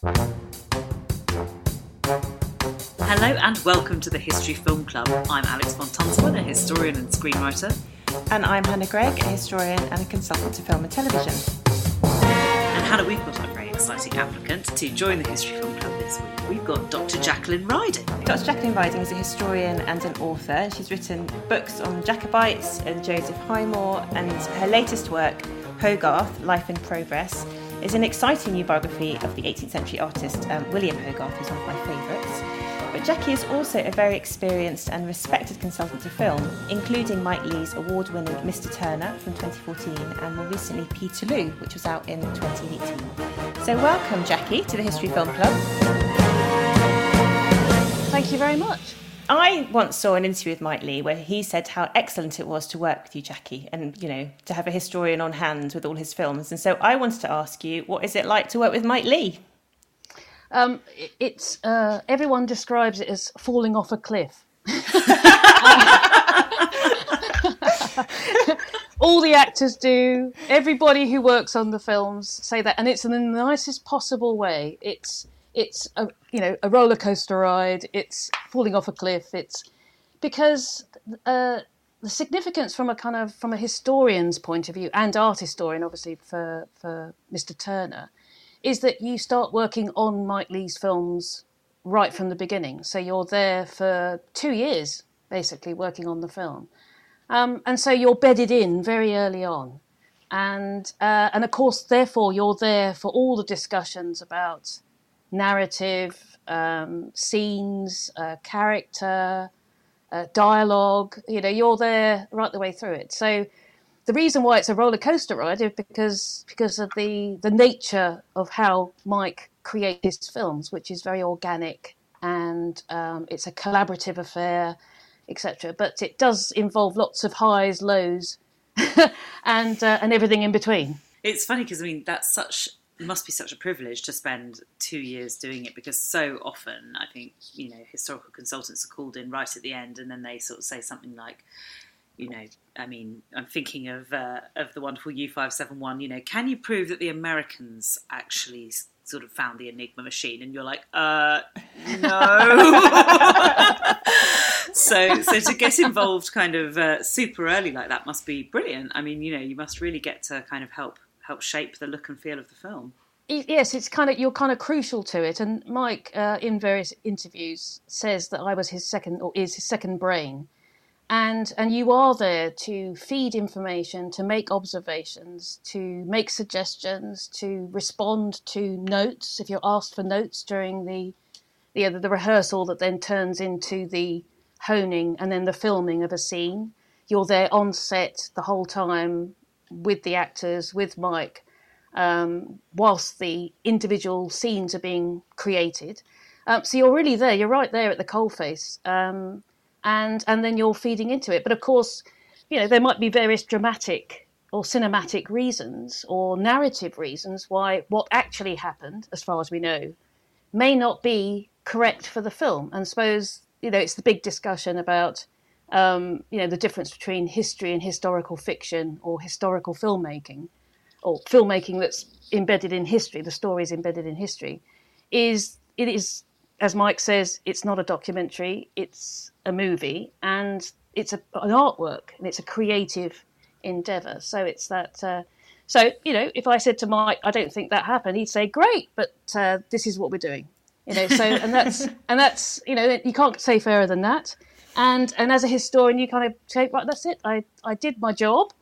Hello and welcome to the History Film Club. I'm Alex von a historian and screenwriter. And I'm Hannah Greig, a historian and a consultant to film and television. And Hannah, we've got a very exciting applicant to join the History Film Club this week. We've got Dr. Jacqueline Riding. Dr. Jacqueline Riding is a historian and an author. She's written books on Jacobites and Joseph Highmore, and her latest work, Hogarth Life in Progress, is an exciting new biography of the 18th century artist um, William Hogarth, who's one of my favourites. But Jackie is also a very experienced and respected consultant to film, including Mike Leigh's award winning Mr. Turner from 2014 and more recently Peterloo, which was out in 2018. So, welcome, Jackie, to the History Film Club. Thank you very much. I once saw an interview with Mike Leigh where he said how excellent it was to work with you, Jackie, and you know to have a historian on hand with all his films. And so I wanted to ask you, what is it like to work with Mike Leigh? Um, it's uh, everyone describes it as falling off a cliff. all the actors do. Everybody who works on the films say that, and it's in the nicest possible way. It's it's a you know a roller coaster ride. It's falling off a cliff. It's because uh, the significance from a kind of from a historian's point of view and art historian, obviously for for Mr. Turner, is that you start working on Mike Leigh's films right from the beginning. So you're there for two years basically working on the film, um, and so you're bedded in very early on. And uh, and of course, therefore, you're there for all the discussions about narrative, um, scenes, uh, character, uh, dialogue. You know, you're there right the way through it. So the reason why it's a roller coaster ride is because because of the the nature of how Mike creates his films, which is very organic and um, it's a collaborative affair, etc. But it does involve lots of highs, lows, and uh, and everything in between. It's funny because I mean that's such it must be such a privilege to spend two years doing it because so often I think you know historical consultants are called in right at the end and then they sort of say something like, you know, I mean, I'm thinking of uh, of the wonderful U five seven one. You know, can you prove that the Americans actually sort of found the Enigma machine? And you're like, uh, no. so so to get involved kind of uh, super early like that must be brilliant. I mean, you know, you must really get to kind of help help shape the look and feel of the film. Yes, it's kind of you're kind of crucial to it, and Mike, uh, in various interviews, says that I was his second or is his second brain, and and you are there to feed information, to make observations, to make suggestions, to respond to notes if you're asked for notes during the the the rehearsal that then turns into the honing and then the filming of a scene. You're there on set the whole time, with the actors, with Mike, um, whilst the individual scenes are being created. Um, so you're really there. You're right there at the coalface, um, and and then you're feeding into it. But of course, you know there might be various dramatic or cinematic reasons or narrative reasons why what actually happened, as far as we know, may not be correct for the film. And suppose you know it's the big discussion about um, you know, the difference between history and historical fiction or historical filmmaking, or filmmaking that's embedded in history, the story is embedded in history, is it is, as Mike says, it's not a documentary, it's a movie, and it's a, an artwork, and it's a creative endeavor. So it's that. Uh, so you know, if I said to Mike, I don't think that happened, he'd say, "Great, but uh, this is what we're doing." You know, so and that's and that's you know, you can't say fairer than that and and as a historian, you kind of say, right, that's it. I, I did my job,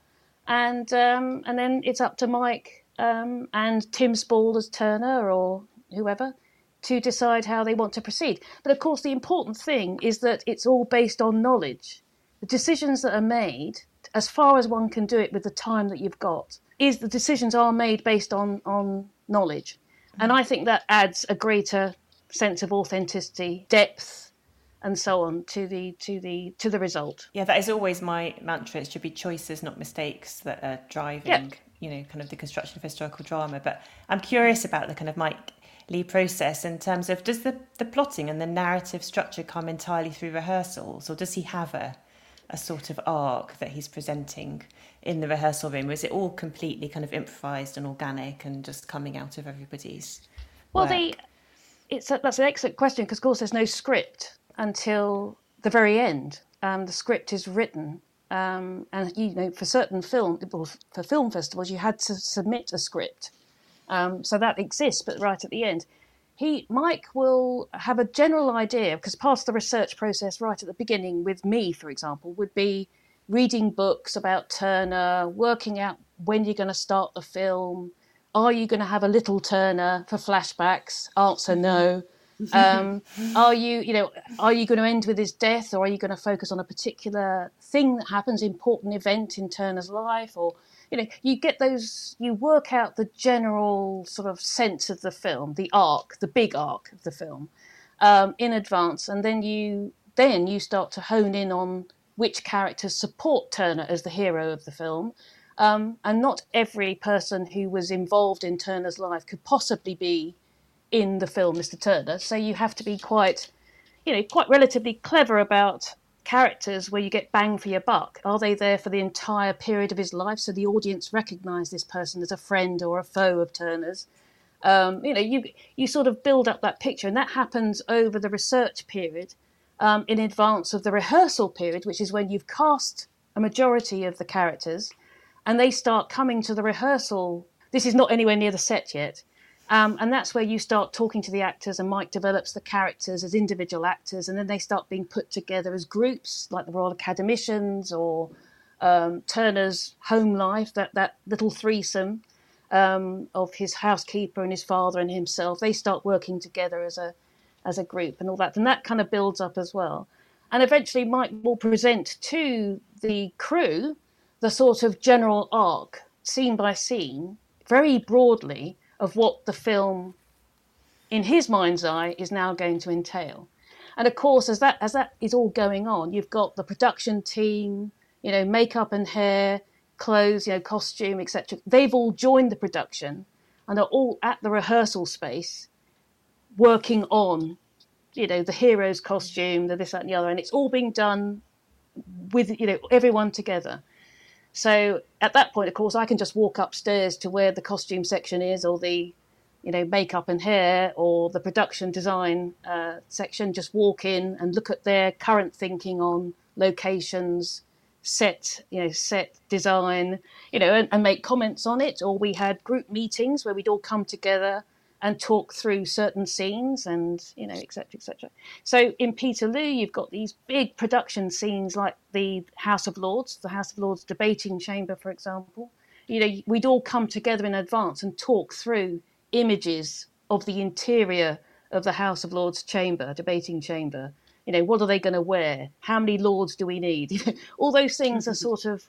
and um, and then it's up to Mike um, and Tim Spall as Turner or whoever to decide how they want to proceed. But of course, the important thing is that it's all based on knowledge. The decisions that are made, as far as one can do it with the time that you've got, is the decisions are made based on on knowledge, and I think that adds a greater sense of authenticity, depth, and so on to the to the to the result. Yeah, that is always my mantra. It should be choices, not mistakes, that are driving, you know, kind of the construction of historical drama. But I'm curious about the kind of Mike Leigh process in terms of does the, the plotting and the narrative structure come entirely through rehearsals, or does he have a a sort of arc that he's presenting in the rehearsal room? Or is it all completely kind of improvised and organic and just coming out of everybody's Well, the it's a, that's an excellent question because, of course, there's no script until the very end. Um, the script is written, um, and you know, for certain film, for film festivals, you had to submit a script, um, so that exists. But right at the end, he Mike will have a general idea because part of the research process right at the beginning with me, for example, would be reading books about Turner, working out when you're going to start the film. Are you going to have a little Turner for flashbacks? Answer no. Um, are you, you know, are you going to end with his death, or are you going to focus on a particular thing that happens, important event in Turner's life, or you know, you get those, you work out the general sort of sense of the film, the arc, the big arc of the film, um, in advance, and then you then you start to hone in on which characters support Turner as the hero of the film. Um, and not every person who was involved in Turner's life could possibly be in the film Mr. Turner. So you have to be quite, you know, quite relatively clever about characters where you get bang for your buck. Are they there for the entire period of his life so the audience recognise this person as a friend or a foe of Turner's? Um, you know, you you sort of build up that picture, and that happens over the research period um, in advance of the rehearsal period, which is when you've cast a majority of the characters and they start coming to the rehearsal. This is not anywhere near the set yet. Um, and that's where you start talking to the actors, and Mike develops the characters as individual actors, and then they start being put together as groups, like the Royal Academicians or um, Turner's home life, that, that little threesome um, of his housekeeper and his father and himself. They start working together as a as a group and all that. And that kind of builds up as well. And eventually, Mike will present to the crew the sort of general arc, scene by scene, very broadly, of what the film, in his mind's eye, is now going to entail. And of course, as that as that is all going on, you've got the production team, you know, makeup and hair, clothes, you know, costume, etc. They've all joined the production and are all at the rehearsal space working on, you know, the hero's costume, the this, that, and the other, and it's all being done with, you know, everyone together. So at that point, of course, I can just walk upstairs to where the costume section is, or the, you know, makeup and hair, or the production design uh, section. Just walk in and look at their current thinking on locations, set, you know, set design, you know, and, and make comments on it. Or we had group meetings where we'd all come together and talk through certain scenes and you know etc etc so in peterloo you've got these big production scenes like the house of lords the house of lords debating chamber for example. You know we'd all come together in advance and talk through images of the interior of the house of lords chamber debating chamber. You know what are they going to wear? How many lords do we need? All those things are sort of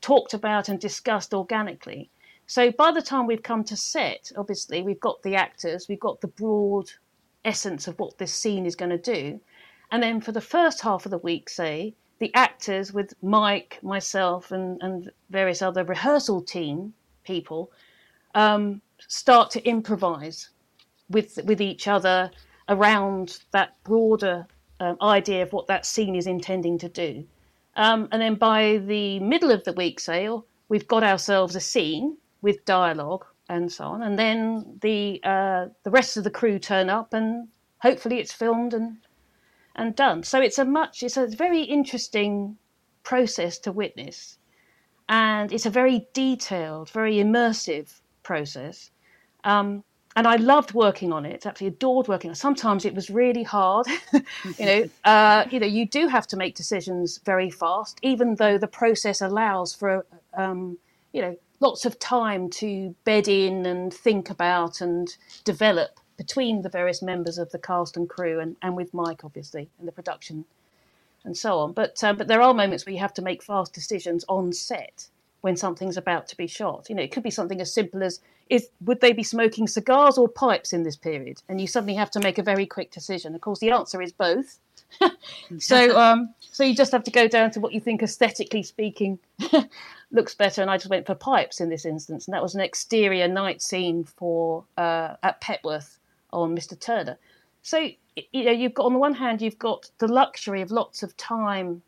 talked about and discussed organically so by the time we've come to set, obviously we've got the actors, we've got the broad essence of what this scene is going to do. And then for the first half of the week, say, the actors with Mike, myself, and, and various other rehearsal team people um, start to improvise with with each other around that broader um, idea of what that scene is intending to do. Um, and then by the middle of the week, say, we've got ourselves a scene with dialogue and so on, and then the uh, the rest of the crew turn up, and hopefully it's filmed and and done. So it's a much it's a very interesting process to witness, and it's a very detailed, very immersive process. Um, and I loved working on it. Absolutely adored working on it. Sometimes it was really hard. you know, uh, you know, you do have to make decisions very fast, even though the process allows for, um, you know, lots of time to bed in and think about and develop between the various members of the cast and crew and, and with Mike, obviously, and the production and so on. But, uh, but there are moments where you have to make fast decisions on set when something's about to be shot. You know, it could be something as simple as is would they be smoking cigars or pipes in this period? And you suddenly have to make a very quick decision. Of course, the answer is both. so, um, so you just have to go down to what you think, aesthetically speaking, looks better. And I just went for pipes in this instance, and that was an exterior night scene for uh, at Petworth on Mr. Turner. So you know, you've got on the one hand, you've got the luxury of lots of time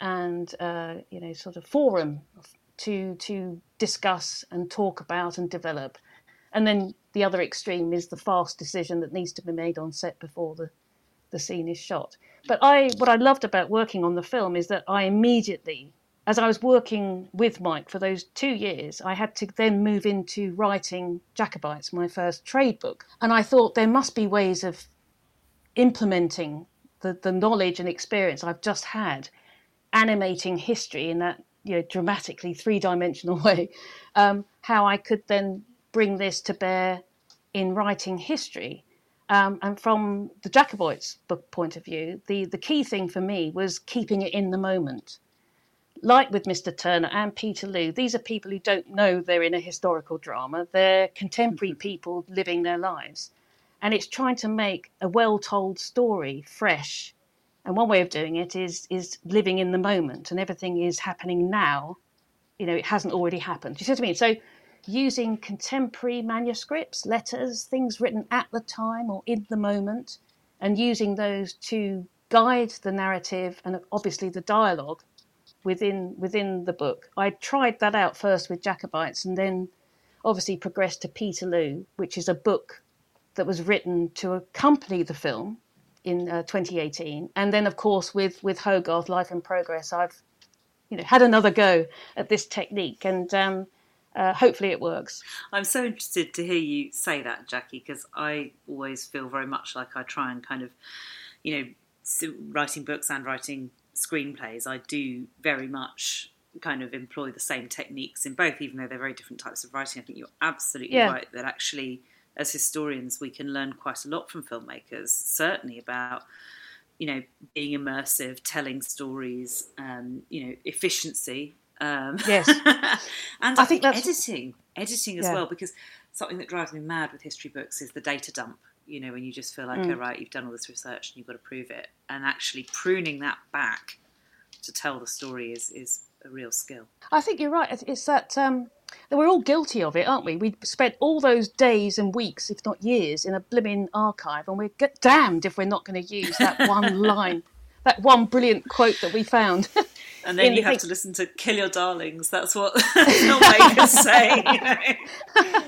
and uh, you know, sort of forum to to discuss and talk about and develop, and then the other extreme is the fast decision that needs to be made on set before the, the scene is shot. But I, what I loved about working on the film is that I immediately, as I was working with Mike for those two years, I had to then move into writing Jacobites, my first trade book. And I thought there must be ways of implementing the, the knowledge and experience I've just had animating history in that you know dramatically three dimensional way, um, how I could then bring this to bear in writing history. Um, and from the Jacobites book point of view, the, the key thing for me was keeping it in the moment. Like with Mr. Turner and Peter Peterloo, these are people who don't know they're in a historical drama. They're contemporary mm-hmm. people living their lives. And it's trying to make a well told story fresh and one way of doing it is is living in the moment, and everything is happening now. You know, it hasn't already happened. Do you see what I mean? So, using contemporary manuscripts, letters, things written at the time or in the moment, and using those to guide the narrative and obviously the dialogue within within the book. I tried that out first with Jacobites, and then obviously progressed to Peterloo, which is a book that was written to accompany the film in uh, 2018, and then of course with with Hogarth Life in Progress, I've you know had another go at this technique, and um, uh, hopefully it works. I'm so interested to hear you say that, Jackie, because I always feel very much like I try and kind of, you know, writing books and writing screenplays. I do very much kind of employ the same techniques in both, even though they're very different types of writing. I think you're absolutely yeah. right that actually as historians, we can learn quite a lot from filmmakers, certainly about you know being immersive, telling stories, um, you know efficiency. Um, yes, and I, I think, think editing, editing as yeah. well, because something that drives me mad with history books is the data dump. You know, when you just feel like, mm. oh right, you've done all this research and you've got to prove it, and actually pruning that back to tell the story is is a real skill. I think you're right. It's that um, we're all guilty of it, aren't we? We spent all those days and weeks, if not years, in a blimmin' archive, and we're damned if we're not going to use that one line, that one brilliant quote that we found. And then you have to listen to "Kill Your Darlings." That's what filmmakers say. You know?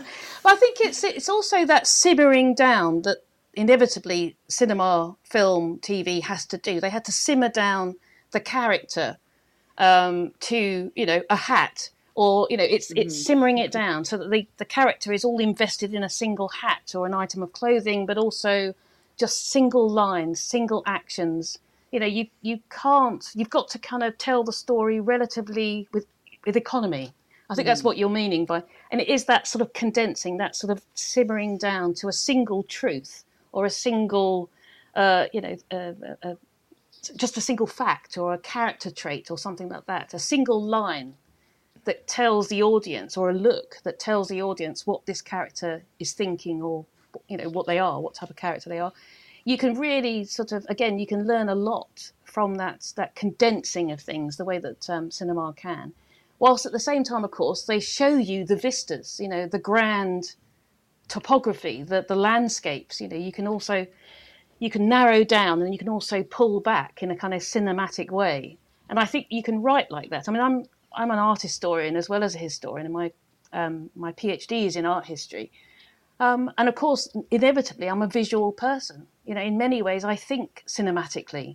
I think it's it's also that simmering down that inevitably cinema, film, TV has to do. They had to simmer down the character um, to you know a hat or you know it's mm. it's simmering it down so that the, the character is all invested in a single hat or an item of clothing but also just single lines single actions you know you you can't you've got to kind of tell the story relatively with with economy i think mm. that's what you're meaning by and it is that sort of condensing that sort of simmering down to a single truth or a single uh, you know uh, uh, just a single fact or a character trait or something like that a single line that tells the audience or a look that tells the audience what this character is thinking or you know what they are what type of character they are you can really sort of again you can learn a lot from that that condensing of things the way that um, cinema can whilst at the same time of course they show you the vistas you know the grand topography the the landscapes you know you can also you can narrow down and you can also pull back in a kind of cinematic way and i think you can write like that i mean i'm I'm an art historian as well as a historian, and my um, my PhD is in art history. Um, and of course, inevitably, I'm a visual person. You know, in many ways, I think cinematically.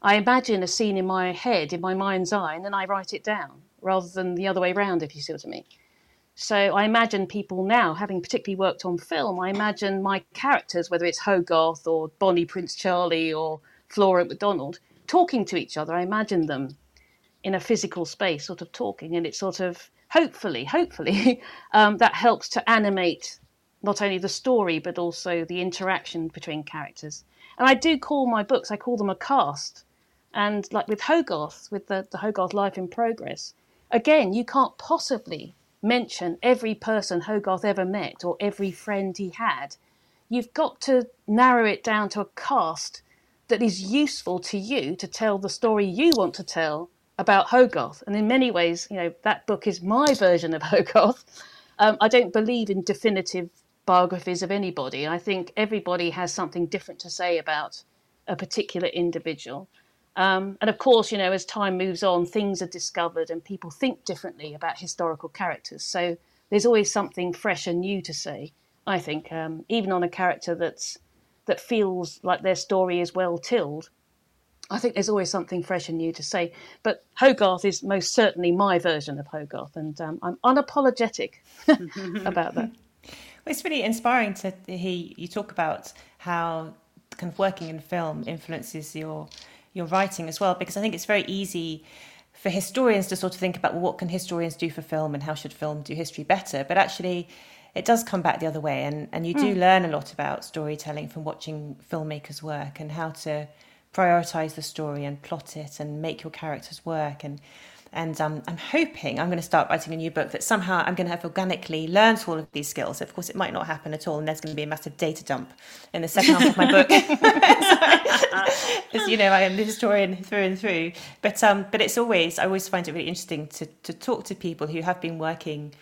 I imagine a scene in my head, in my mind's eye, and then I write it down, rather than the other way around, if you see what I mean. So I imagine people now, having particularly worked on film, I imagine my characters, whether it's Hogarth or Bonnie Prince Charlie or Flora MacDonald, talking to each other. I imagine them in a physical space, sort of talking, and it sort of hopefully, hopefully, um, that helps to animate not only the story but also the interaction between characters. And I do call my books, I call them a cast. And like with Hogarth, with the, the Hogarth Life in Progress, again, you can't possibly mention every person Hogarth ever met or every friend he had. You've got to narrow it down to a cast that is useful to you to tell the story you want to tell about Hogarth. And in many ways, you know, that book is my version of Hogarth. Um, I don't believe in definitive biographies of anybody. I think everybody has something different to say about a particular individual. Um, and of course, you know, as time moves on, things are discovered and people think differently about historical characters. So there's always something fresh and new to say. I think, um, even on a character that's that feels like their story is well tilled. I think there's always something fresh and new to say. But Hogarth is most certainly my version of Hogarth, and um, I'm unapologetic about that. Well, it's really inspiring to hear you talk about how kind of working in film influences your your writing as well, because I think it's very easy for historians to sort of think about well, what can historians do for film and how should film do history better, but actually it does come back the other way, and and you do mm. learn a lot about storytelling from watching filmmakers work and how to prioritize the story and plot it and make your characters work and and um, I'm hoping I'm going to start writing a new book that somehow I'm going to have organically learned all of these skills. Of course, it might not happen at all, and there's going to be a massive data dump in the second half of my book. As you know, I am the historian through and through. But um, but it's always I always find it really interesting to to talk to people who have been working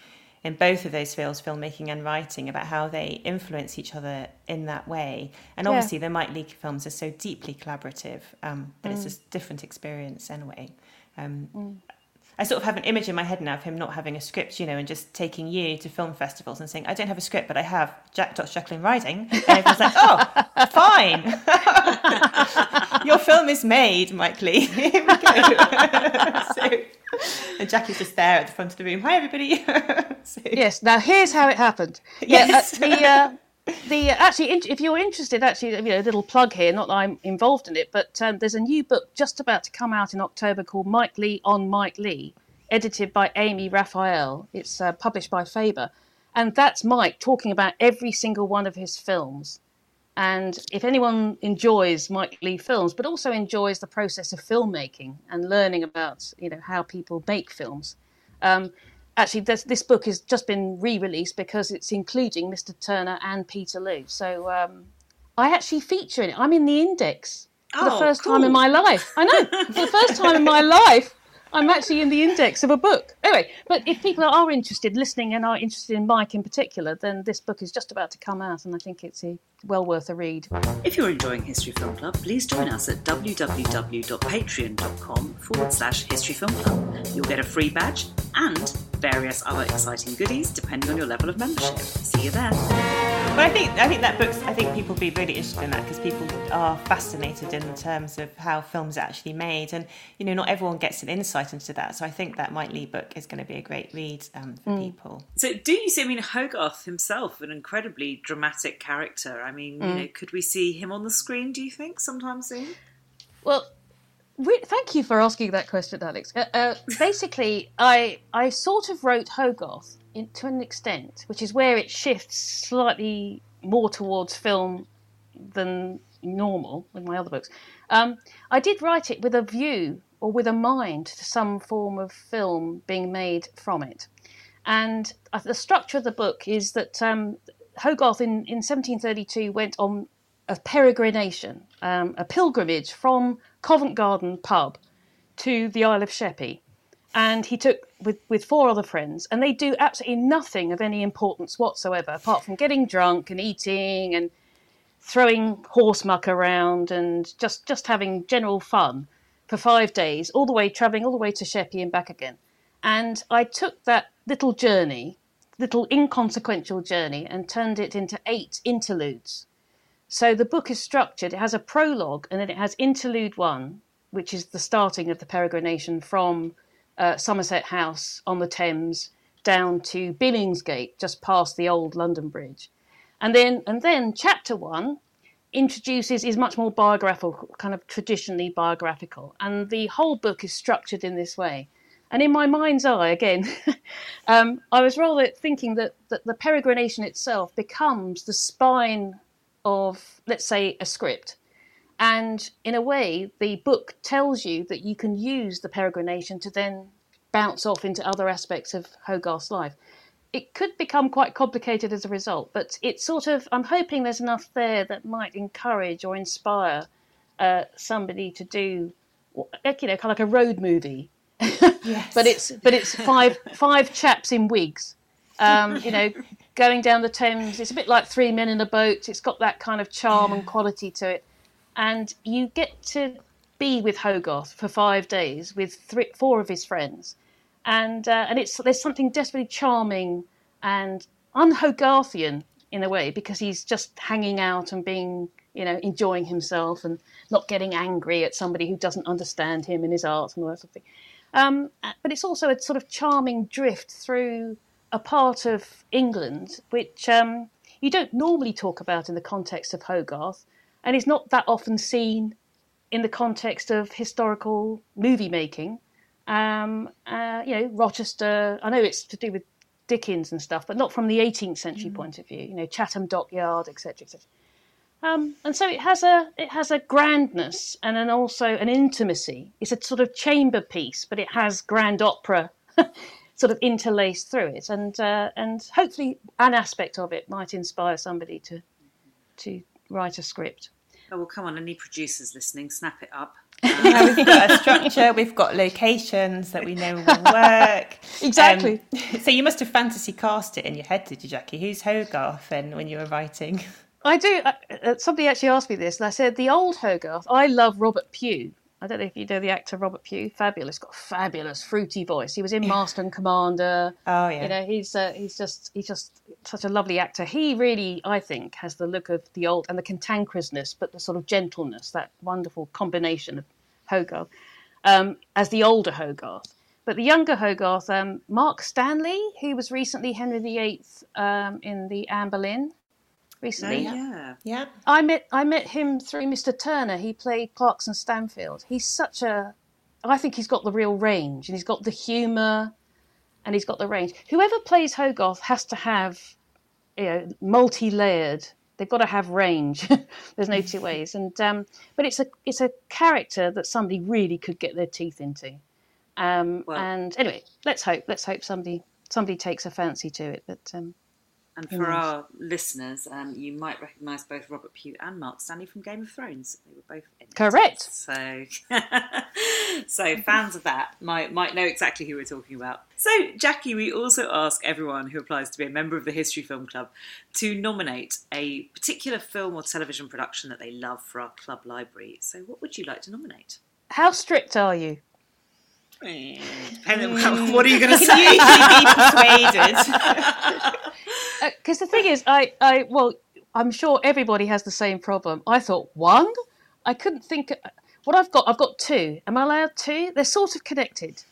in both of those fields, filmmaking and writing, about how they influence each other in that way. And obviously, yeah. the Mike Leigh films are so deeply collaborative, um, but mm. it's a different experience anyway. Um, mm. I sort of have an image in my head now of him not having a script, you know, and just taking you to film festivals and saying, I don't have a script, but I have Jack. Jekyll and Riding. And everyone's like, oh, fine. Your film is made, Mike Leigh. Here we go. so, and Jackie's just there at the front of the room. Hi, everybody. so. Yes, now here's how it happened. Yes. Yeah, uh, the, uh, the actually, if you're interested, actually, you know, a little plug here. Not that I'm involved in it, but um, there's a new book just about to come out in October called Mike Leigh on Mike Leigh, edited by Amy Raphael. It's uh, published by Faber, and that's Mike talking about every single one of his films. And if anyone enjoys Mike Leigh films, but also enjoys the process of filmmaking and learning about, you know, how people make films, um, actually this, this, book has just been re-released because it's including Mr. Turner and Peterloo. So um, I actually feature in it. I'm in the index for oh, the first cool. time in my life. I know for the first time in my life. I'm actually in the index of a book. Anyway, but if people are interested, listening and are interested in Mike in particular, then this book is just about to come out, and I think it's a, well worth a read. If you're enjoying History Film Club, please join us at www.patreon.com forward slash History Film Club. You'll get a free badge and various other exciting goodies depending on your level of membership. See you there. But I think I think that books. I think people would be really interested in that because people are fascinated in terms of how films are actually made, and you know, not everyone gets an insight into that. So I think that Mike Leigh book is going to be a great read um, for mm. people. So do you see? I mean, Hogarth himself, an incredibly dramatic character. I mean, mm. you know, could we see him on the screen? Do you think sometime soon? Well, thank you for asking that question, Alex. Uh, uh, basically, I I sort of wrote Hogarth in, to an extent, which is where it shifts slightly more towards film than normal with my other books. Um, I did write it with a view or with a mind to some form of film being made from it. And uh, the structure of the book is that um, Hogarth in, in 1732 went on a peregrination, um, a pilgrimage from Covent Garden pub to the Isle of Sheppey. And he took with, with four other friends, and they do absolutely nothing of any importance whatsoever, apart from getting drunk and eating and throwing horse muck around and just, just having general fun for five days, all the way travelling all the way to Sheppey and back again. And I took that little journey, little inconsequential journey, and turned it into eight interludes so the book is structured. It has a prologue and then it has interlude one, which is the starting of the peregrination from uh, Somerset House on the Thames down to Billingsgate, just past the old London Bridge. And then, and then chapter one introduces is much more biographical, kind of traditionally biographical, and the whole book is structured in this way. And in my mind's eye, again, um, I was rather thinking that, that the peregrination itself becomes the spine of, let's say, a script. And in a way, the book tells you that you can use the peregrination to then bounce off into other aspects of Hogarth's life. It could become quite complicated as a result, but it's sort of, I'm hoping there's enough there that might encourage or inspire uh, somebody to do, you know, kind of like a road movie. yes. but it's but it's five five chaps in wigs, um, you know, going down the Thames. It's a bit like Three Men in a Boat. It's got that kind of charm and quality to it. And you get to be with Hogarth for five days with three, four of his friends. And, uh, and it's, there's something desperately charming and unhogarthian in a way because he's just hanging out and being you know enjoying himself and not getting angry at somebody who doesn't understand him and his art and all that sort of thing. Um, but it's also a sort of charming drift through a part of England which um, you don't normally talk about in the context of Hogarth, and is not that often seen in the context of historical movie making. Um, uh, you know, Rochester. I know it's to do with Dickens and stuff, but not from the 18th century mm. point of view. You know, Chatham Dockyard, etc., etc. Um, and so it has a it has a grandness and then also an intimacy. It's a sort of chamber piece, but it has grand opera sort of interlaced through it, and uh, and hopefully an aspect of it might inspire somebody to to write a script. Oh well, come on! Any producers listening, snap it up. Uh, we've got a structure, we've got locations that we know will work. exactly. Um, so you must have fantasy cast it in your head, did you, Jackie? Who's Hogarth then when you were writing? I do. Uh, uh, somebody actually asked me this, and I said the old Hogarth. I love Robert Pugh. I don't know if you know the actor Robert Pugh. Fabulous, got a fabulous fruity voice. He was in Master and Commander. Oh yeah. You know, he's uh, he's just he's just such a lovely actor. He really, I think, has the look of the old and the cantankerousness, but the sort of gentleness, that wonderful combination of Hogarth um, as the older Hogarth. But the younger Hogarth, um, Mark Stanley, who was recently Henry VIII um, in the Anne Boleyn, recently. Oh, yeah, yeah. I met I met him through Mr. Turner. He played Clarkson Stanfield. He's such a, I think he's got the real range, and he's got the humour, and he's got the range. Whoever plays Hogarth has to have, you know, multi-layered. They've got to have range. There's no two ways. And um, but it's a it's a character that somebody really could get their teeth into. Um, well, and anyway, let's hope let's hope somebody somebody takes a fancy to it. But um, and for yes. our listeners, um, you might recognise both Robert Pugh and Mark Stanley from Game of Thrones. They were both in correct. So, so fans of that might might know exactly who we're talking about. So, Jackie, we also ask everyone who applies to be a member of the History Film Club to nominate a particular film or television production that they love for our club library. So, what would you like to nominate? How strict are you? Depending, what are you going to say? be persuaded because uh, the thing is, I, I, well, I'm sure everybody has the same problem. I thought one, I couldn't think. What I've got, I've got two. Am I allowed two? They're sort of connected.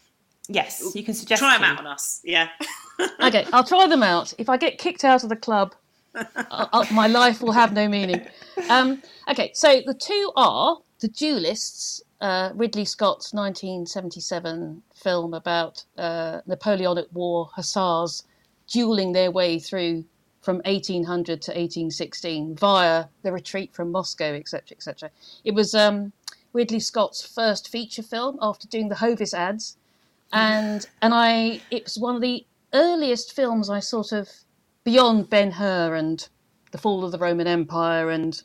Yes, you can suggest. Try them out on us. Yeah. okay, I'll try them out. If I get kicked out of the club, I'll, I'll, my life will have no meaning. Um, okay, so the two are the Duelists, uh, Ridley Scott's 1977 film about uh, Napoleonic War hussars dueling their way through from 1800 to 1816 via the retreat from Moscow, etc., etc. It was um, Ridley Scott's first feature film after doing the Hovis ads, and and I it was one of the earliest films I sort of beyond Ben Hur and the fall of the Roman Empire and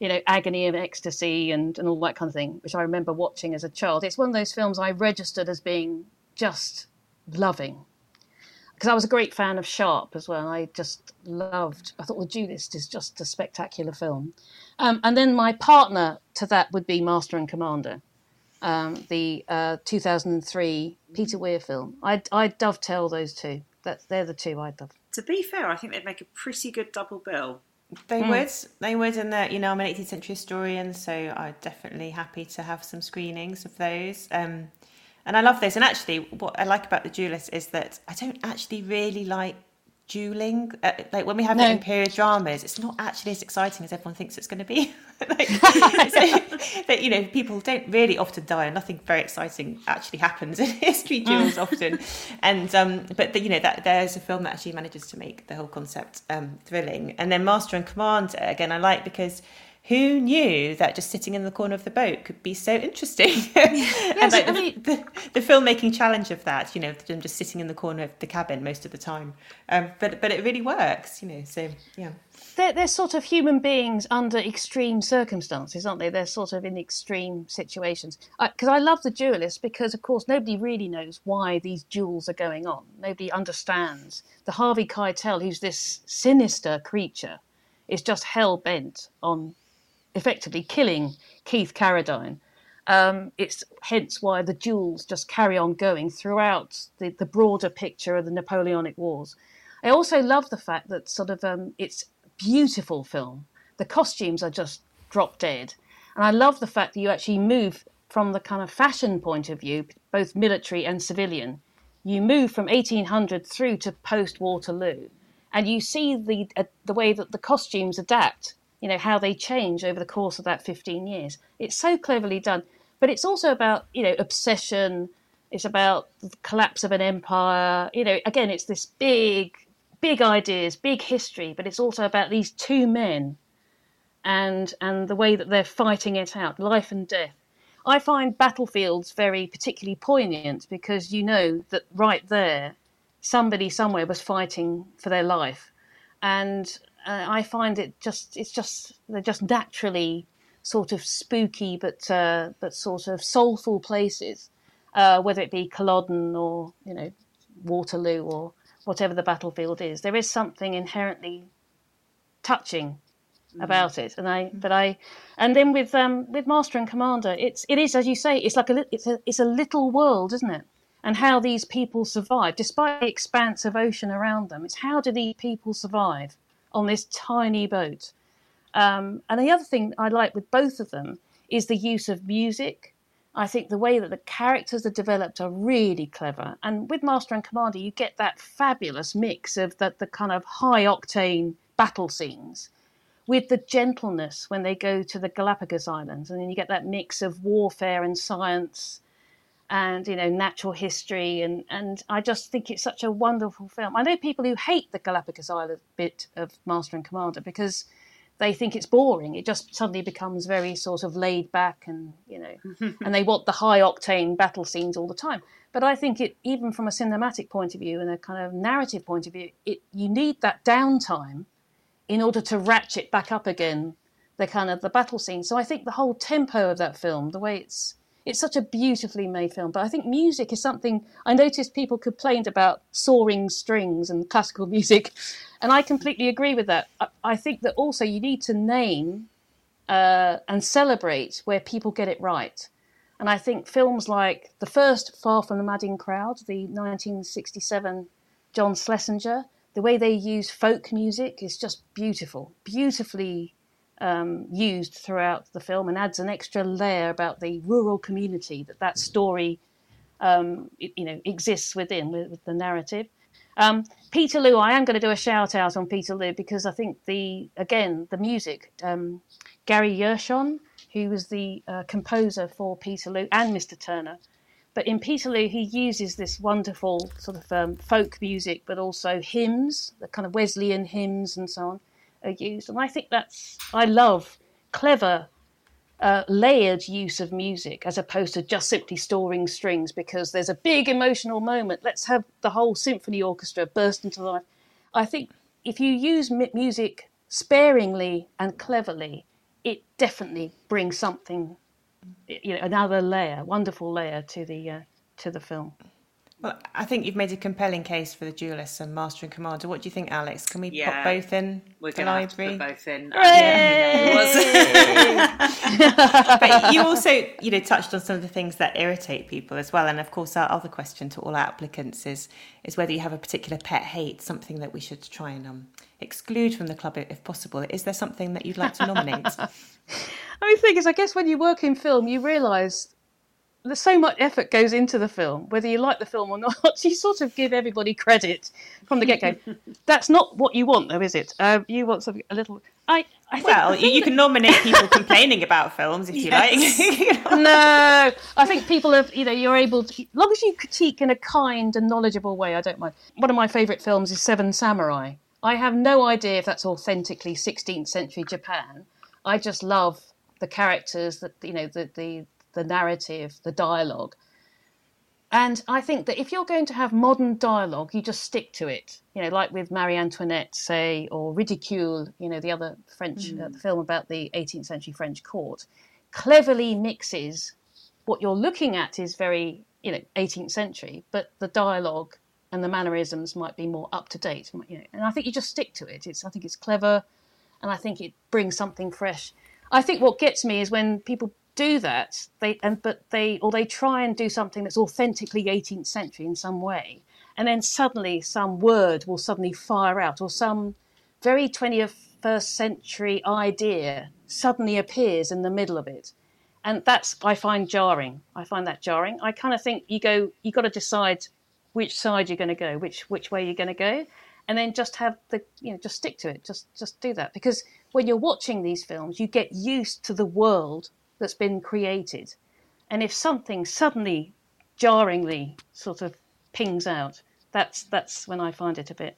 you know agony of ecstasy and and all that kind of thing, which I remember watching as a child. It's one of those films I registered as being just loving because I was a great fan of Sharpe as well. I just loved. I thought The Duelist is just a spectacular film. Um, and then my partner to that would be Master and Commander, um, the uh, 2003 Peter Weir film. I I dovetail those two. That they're the two I'd love. To be fair, I think they'd make a pretty good double bill. They mm. would, they would, and that you know I'm an 18th century historian, so I'm definitely happy to have some screenings of those. Um, and I love this. And actually, what I like about the duelist is that I don't actually really like dueling. Uh, like when we have no. it in period dramas, it's not actually as exciting as everyone thinks it's going to be. like, so, that you know, people don't really often die, and nothing very exciting actually happens in history duels often. And um, but the, you know that there's a film that actually manages to make the whole concept um, thrilling. And then Master and Commander again, I like because who knew that just sitting in the corner of the boat could be so interesting? yes, and like the, mean, the, the, filmmaking challenge of that, you know, them just sitting in the corner of the cabin most of the time. Um, but but it really works, you know. So yeah, they're they're sort of human beings under extreme circumstances, aren't they? They're sort of in extreme situations. Because I, I love the duelist because, of course, nobody really knows why these duels are going on. Nobody understands the Harvey Keitel, who's this sinister creature, is just hell bent on effectively killing Keith Carradine. Um, it's hence why the duels just carry on going throughout the, the broader picture of the Napoleonic Wars. I also love the fact that sort of um, it's beautiful film. The costumes are just drop dead. And I love the fact that you actually move from the kind of fashion point of view, both military and civilian. You move from 1800 through to post Waterloo, and you see the uh, the way that the costumes adapt. You know how they change over the course of that 15 years. It's so cleverly done, but it's also about you know obsession. It's about the collapse of an empire. You know, again, it's this big, big ideas, big history, but it's also about these two men and and the way that they're fighting it out, life and death. I find battlefields very particularly poignant because you know that right there, somebody somewhere was fighting for their life, and uh, I find it just it's just they're just naturally sort of spooky but uh, but sort of soulful places, uh, whether it be Culloden or you know Waterloo or whatever the battlefield is. There is something inherently touching mm. about it. And I, but I, and then with um, with Master and Commander, it's it is as you say, it's like a it's a it's a little world, isn't it? And how these people survive, despite the expanse of ocean around them, it's how do these people survive on this tiny boat? Um, and the other thing I like with both of them is the use of music. I think the way that the characters are developed are really clever. And with Master and Commander, you get that fabulous mix of the, the kind of high octane battle scenes with the gentleness when they go to the Galapagos Islands, and then you get that mix of warfare and science, and you know natural history, and and I just think it's such a wonderful film. I know people who hate the Galapagos Island bit of Master and Commander because they think it's boring. It just suddenly becomes very sort of laid back, and you know, and they want the high octane battle scenes all the time. But I think it, even from a cinematic point of view and a kind of narrative point of view, it you need that downtime in order to ratchet back up again the kind of the battle scene. So I think the whole tempo of that film, the way it's it's such a beautifully made film. But I think music is something I noticed people complained about soaring strings and classical music, and I completely agree with that. I, I think that also you need to name uh, and celebrate where people get it right. And I think films like the first Far from the Madding Crowd, the 1967 John Schlesinger, the way they use folk music is just beautiful, beautifully um, used throughout the film, and adds an extra layer about the rural community that that story, um, you know, exists within with, with the narrative. Um, Peterloo, I am going to do a shout out on Peterloo because I think the again the music, um, Gary Yershon, who was the uh, composer for Peterloo and Mr. Turner, but in Peterloo, he uses this wonderful sort of um, folk music, but also hymns, the kind of Wesleyan hymns and so on, are used. And I think that's, I love clever, uh, layered use of music as opposed to just simply storing strings because there's a big emotional moment. Let's have the whole symphony orchestra burst into life. I think if you use music sparingly and cleverly, it definitely brings something you know another layer, wonderful layer to the uh, to the film. Well, I think you've made a compelling case for the duelist and Master and Commander. What do you think, Alex? Can we yeah, put both in we're the library? put both in. but you also, you know, touched on some of the things that irritate people as well. And of course, our other question to all our applicants is is whether you have a particular pet hate, something that we should try and um, exclude from the club if possible. Is there something that you'd like to nominate? I mean, the thing is, I guess when you work in film, you realise there's so much effort goes into the film, whether you like the film or not. You sort of give everybody credit from the get go. That's not what you want, though, is it? Uh, you want something a little. I, I well, you can nominate people complaining about films if you yes. like. no, I think people have, you know, you're able to, as long as you critique in a kind and knowledgeable way, I don't mind. One of my favourite films is Seven Samurai. I have no idea if that's authentically 16th century Japan. I just love the characters, that you know, the the the narrative, the dialogue. And I think that if you're going to have modern dialogue, you just stick to it. You know, like with Marie Antoinette, say, or Ridicule, you know, the other French mm. uh, film about the 18th century French court, cleverly mixes what you're looking at is very, you know, 18th century, but the dialogue and the mannerisms might be more up to date. You know, and I think you just stick to it. It's, I think it's clever, and I think it brings something fresh. I think what gets me is when people do that, they and but they or they try and do something that's authentically 18th century in some way, and then suddenly some word will suddenly fire out, or some very 20th 21st century idea suddenly appears in the middle of it. And that's, I find jarring. I find that jarring. I kind of think you go, you got to decide which side you're going to go, which, which way you're going to go. And then just have the, you know, just stick to it. Just, just do that. Because when you're watching these films, you get used to the world that's been created. And if something suddenly, jarringly sort of pings out, that's, that's when I find it a bit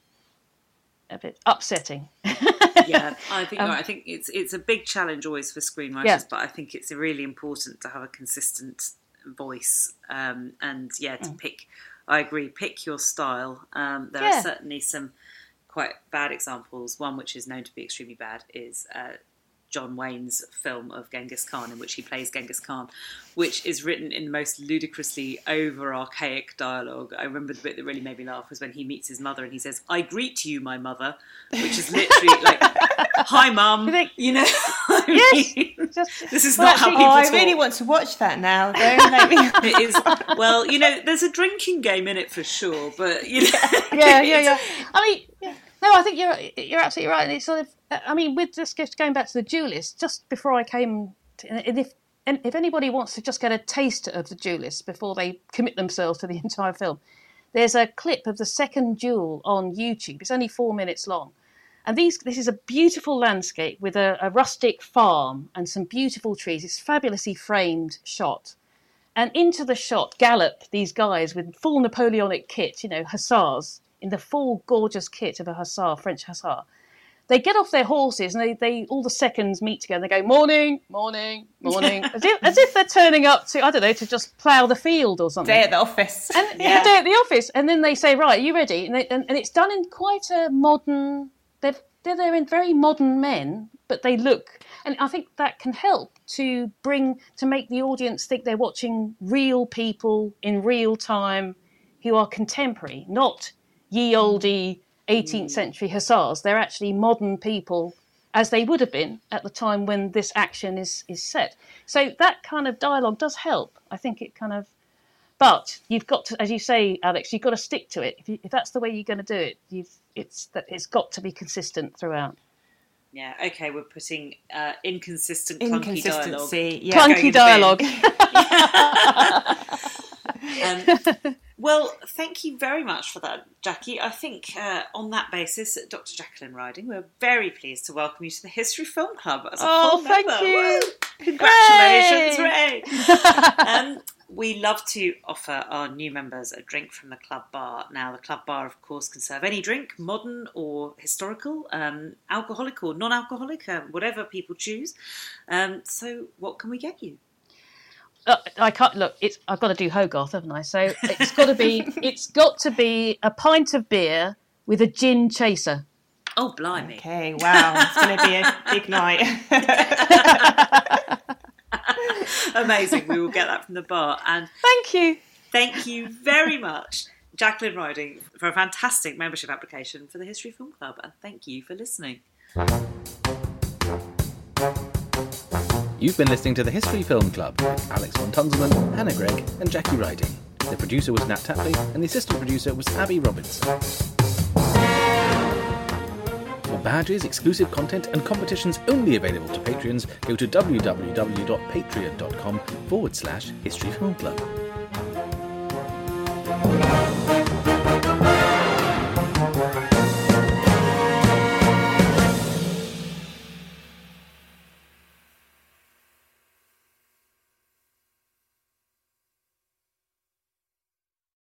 a bit upsetting. yeah, I think um, I think it's it's a big challenge always for screenwriters, yeah. but I think it's really important to have a consistent voice um, and yeah, to mm. pick. I agree. Pick your style. Um, there yeah. are certainly some quite bad examples. One which is known to be extremely bad is uh, John Wayne's film of Genghis Khan, in which he plays Genghis Khan, which is written in the most ludicrously over archaic dialogue. I remember the bit that really made me laugh was when he meets his mother and he says, I greet you, my mother, which is literally like, Hi, mum. You know, yes. Just, this is well, not actually, how people oh, talk. I really want to watch that now. it is, well, you know, there's a drinking game in it for sure, but, you know. yeah, yeah, yeah. I mean, yeah. No, I think you're you're absolutely right. And it's sort of, Uh, I mean, with just going back to the duelist, just before I came, to, and if and if anybody wants to just get a taste of the duelist before they commit themselves to the entire film, there's a clip of the second duel on YouTube. It's only four minutes long, and these this is a beautiful landscape with a, a rustic farm and some beautiful trees. It's fabulously framed shot. And into the shot gallop these guys with full Napoleonic kit, you know, hussars in the full gorgeous kit of a hussar, French hussar. They get off their horses and they, they all the seconds meet together. They go morning, morning, morning, as if as if they're turning up to I don't know to just plough the field or something. Day at the office, and yeah. day at the office, and then they say, right, are you ready? And, they, and, and it's done in quite a modern. They've they're, they're in very modern men, but they look, and I think that can help to bring to make the audience think they're watching real people in real time who are contemporary, not ye olde 18th century hussars. They're actually modern people as they would have been at the time when this action is, is set. So that kind of dialogue does help. I think it kind of, but you've got to, as you say, Alex, you've got to stick to it. If, you, if that's the way you're going to do it, you've, it's that it's got to be consistent throughout. Yeah, okay, we're putting uh, inconsistent, clunky dialogue. Yeah. Clunky dialogue. um, well, thank you very much for that, Jackie. I think uh, on that basis, Dr. Jacqueline Riding, we're very pleased to welcome you to the History Film Club as a oh, thank member. you! Congratulations, Ray! um, we love to offer our new members a drink from the club bar. Now, the club bar, of course, can serve any drink, modern or historical, um, alcoholic or non-alcoholic, uh, whatever people choose. Um, so, what can we get you? Uh, I can't look. It's I've got to do Hogarth, haven't I? So it's got to be it's got to be a pint of beer with a gin chaser. Oh blimey! Okay, wow, it's going to be a big night. Amazing. We will get that from the bar. And thank you, thank you very much, Jacqueline Riding, for a fantastic membership application for the History Film Club. And thank you for listening. You've been listening to the History Film Club with Alex von Tunzelmann, Hannah Greig, and Jackie Riding. The producer was Nat Tapley, and the assistant producer was Abby Robinson. For badges, exclusive content, and competitions only available to patrons, go to www.patreon.com forward slash History Film Club.